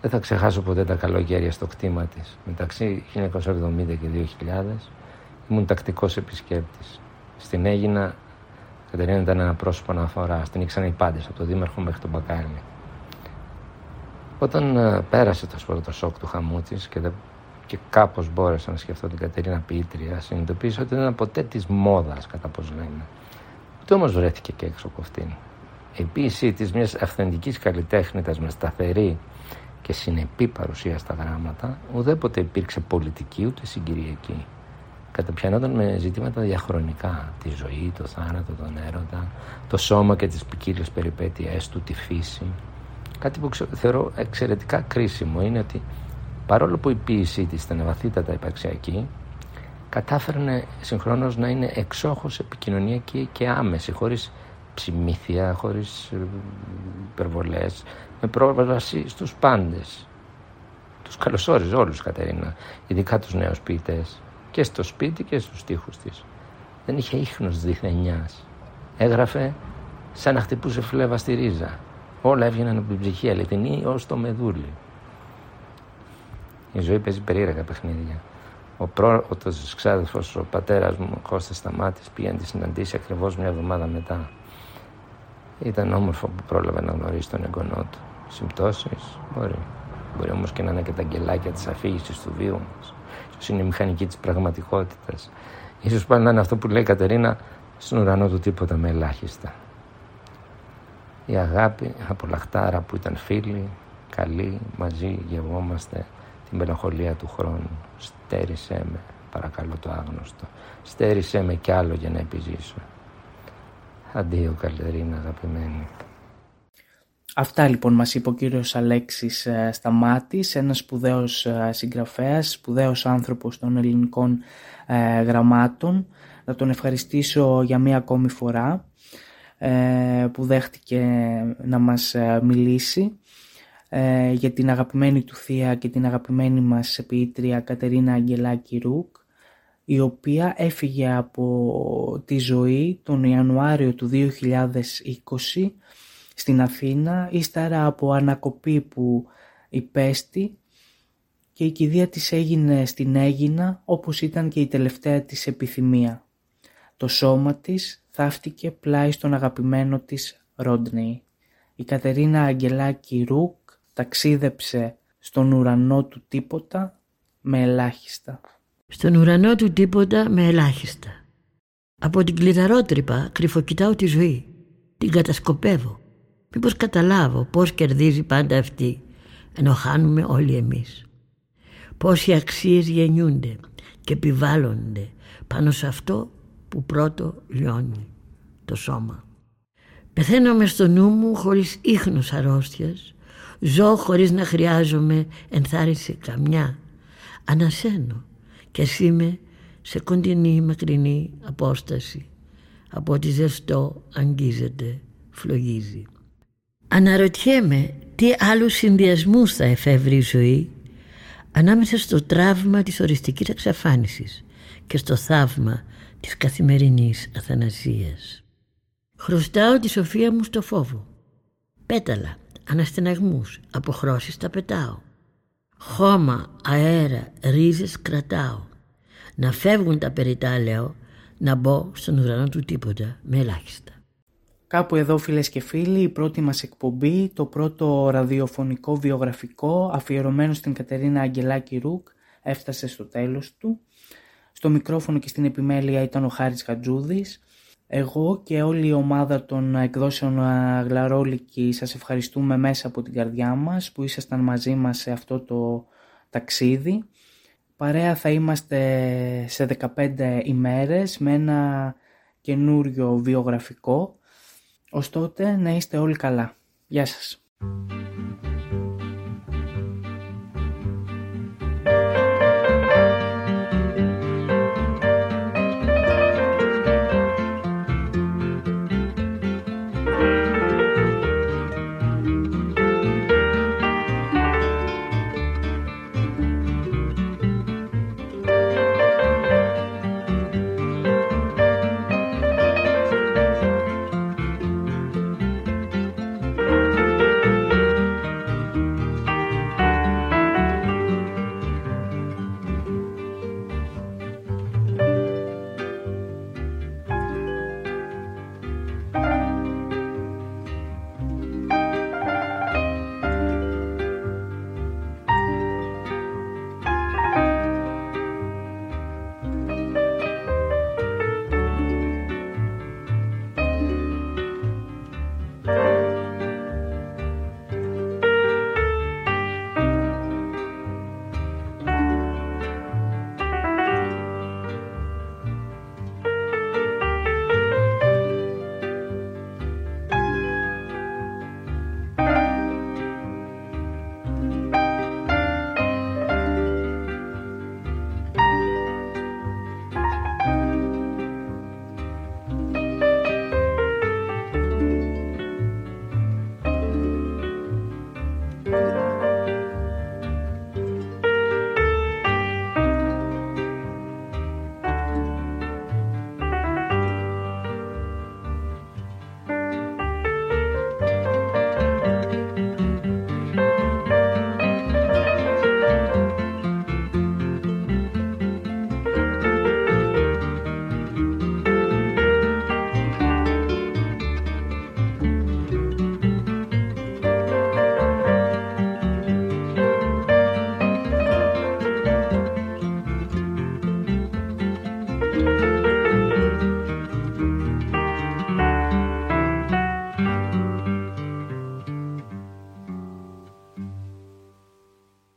Δεν θα ξεχάσω ποτέ τα καλοκαίρια στο κτήμα της. Μεταξύ 1970 και 2000 Ήμουν τακτικός επισκέπτης. Στην Έγινα, Κατερίνα ήταν ένα πρόσωπο αναφορά. Την ήξεραν οι πάντες, από τον Δήμαρχο μέχρι τον Μπακάλι. Όταν uh, πέρασε το πρώτο σοκ του χαμού τη και, και κάπως μπόρεσα να σκεφτώ την Κατερίνα Ποιήτρια, συνειδητοποίησα ότι δεν ήταν ποτέ της μόδας, κατά πώς λένε. Ούτε όμως βρέθηκε και έξω από αυτήν. Η ποίησή της μιας αυθεντικής καλλιτέχνητας με σταθερή και συνεπή παρουσία στα γράμματα ουδέποτε υπήρξε πολιτική ούτε συγκυριακή. Καταπιανόταν με ζητήματα διαχρονικά, τη ζωή, το θάνατο, τον έρωτα, το σώμα και τις ποικίλες περιπέτειές του, τη φύση. Κάτι που θεωρώ εξαιρετικά κρίσιμο είναι ότι παρόλο που η ποίησή της ήταν βαθύτατα υπαρξιακή, κατάφερνε συγχρόνως να είναι εξόχως επικοινωνιακή και άμεση, χωρίς ψημήθεια, χωρίς ε, υπερβολές, με πρόσβαση στους πάντες. Τους καλωσόριζε όλους Κατερίνα, ειδικά τους νέους ποιητές, και στο σπίτι και στους στίχους της. Δεν είχε ίχνος διθενιάς. Έγραφε σαν να χτυπούσε φλέβα στη ρίζα. Όλα έβγαιναν από την ψυχή αληθινή ως το μεδούλι. Η ζωή παίζει περίεργα παιχνίδια. Ο πρώτος ξάδερφος, ο πατέρας μου, ο Κώστας Σταμάτης, πήγαν τη συναντήσει ακριβώς μια εβδομάδα μετά. Ήταν όμορφο που πρόλαβε να γνωρίσει τον εγγονό του. Συμπτώσεις, μπορεί. Μπορεί όμως και να είναι και τα αγγελάκια της αφήγησης του βίου μας. Ίσως είναι η μηχανική της πραγματικότητας. Ίσως πάλι να είναι αυτό που λέει η Κατερίνα, στον ουρανό του τίποτα με ελάχιστα. Η αγάπη από λαχτάρα που ήταν φίλοι, καλοί, μαζί γευόμαστε την μελαγχολία του χρόνου. Στέρισέ με, παρακαλώ το άγνωστο. Στέρισέ με κι άλλο για να επιζήσω. Αντίο Καλερίνα αγαπημένη. Αυτά λοιπόν μας είπε ο κύριος Αλέξης ε, Σταμάτης, ένας σπουδαίος ε, συγγραφέας, σπουδαίος άνθρωπος των ελληνικών ε, γραμμάτων. Να τον ευχαριστήσω για μία ακόμη φορά που δέχτηκε να μας μιλήσει για την αγαπημένη του θεία και την αγαπημένη μας ποιήτρια Κατερίνα Αγγελάκη Ρουκ η οποία έφυγε από τη ζωή τον Ιανουάριο του 2020 στην Αθήνα ύστερα από ανακοπή που υπέστη και η κηδεία της έγινε στην Έγινα όπως ήταν και η τελευταία της επιθυμία. Το σώμα της θαύτηκε πλάι στον αγαπημένο της Ρόντνεϊ. Η Κατερίνα Αγγελάκη Ρουκ ταξίδεψε στον ουρανό του τίποτα με ελάχιστα. Στον ουρανό του τίποτα με ελάχιστα. Από την κλειδαρότρυπα κρυφοκοιτάω τη ζωή. Την κατασκοπεύω. Μήπως καταλάβω πώς κερδίζει πάντα αυτή ενώ χάνουμε όλοι εμείς. Πώς οι αξίες γεννιούνται και επιβάλλονται πάνω σε αυτό που πρώτο λιώνει το σώμα. Πεθαίνω με στο νου μου χωρίς ίχνος αρρώστιας, ζω χωρίς να χρειάζομαι ενθάρρυνση καμιά. Ανασένω και εσύ είμαι σε κοντινή μακρινή απόσταση από ό,τι ζεστό αγγίζεται, φλογίζει. Αναρωτιέμαι τι άλλους συνδυασμούς θα εφεύρει η ζωή ανάμεσα στο τραύμα της οριστικής εξαφάνισης και στο θαύμα της καθημερινής αθανασίας. Χρωστάω τη σοφία μου στο φόβο. Πέταλα, αναστεναγμούς, αποχρώσεις τα πετάω. Χώμα, αέρα, ρίζες κρατάω. Να φεύγουν τα περιτά λέω, να μπω στον ουρανό του τίποτα με ελάχιστα. Κάπου εδώ φίλες και φίλοι η πρώτη μας εκπομπή, το πρώτο ραδιοφωνικό βιογραφικό αφιερωμένο στην Κατερίνα Αγγελάκη Ρουκ έφτασε στο τέλος του. Στο μικρόφωνο και στην επιμέλεια ήταν ο Χάρης Χατζούδης. Εγώ και όλη η ομάδα των εκδόσεων Γλαρόλικη σας ευχαριστούμε μέσα από την καρδιά μας που ήσασταν μαζί μας σε αυτό το ταξίδι. Παρέα θα είμαστε σε 15 ημέρες με ένα καινούριο βιογραφικό ως τότε να είστε όλοι καλά. Γεια σας.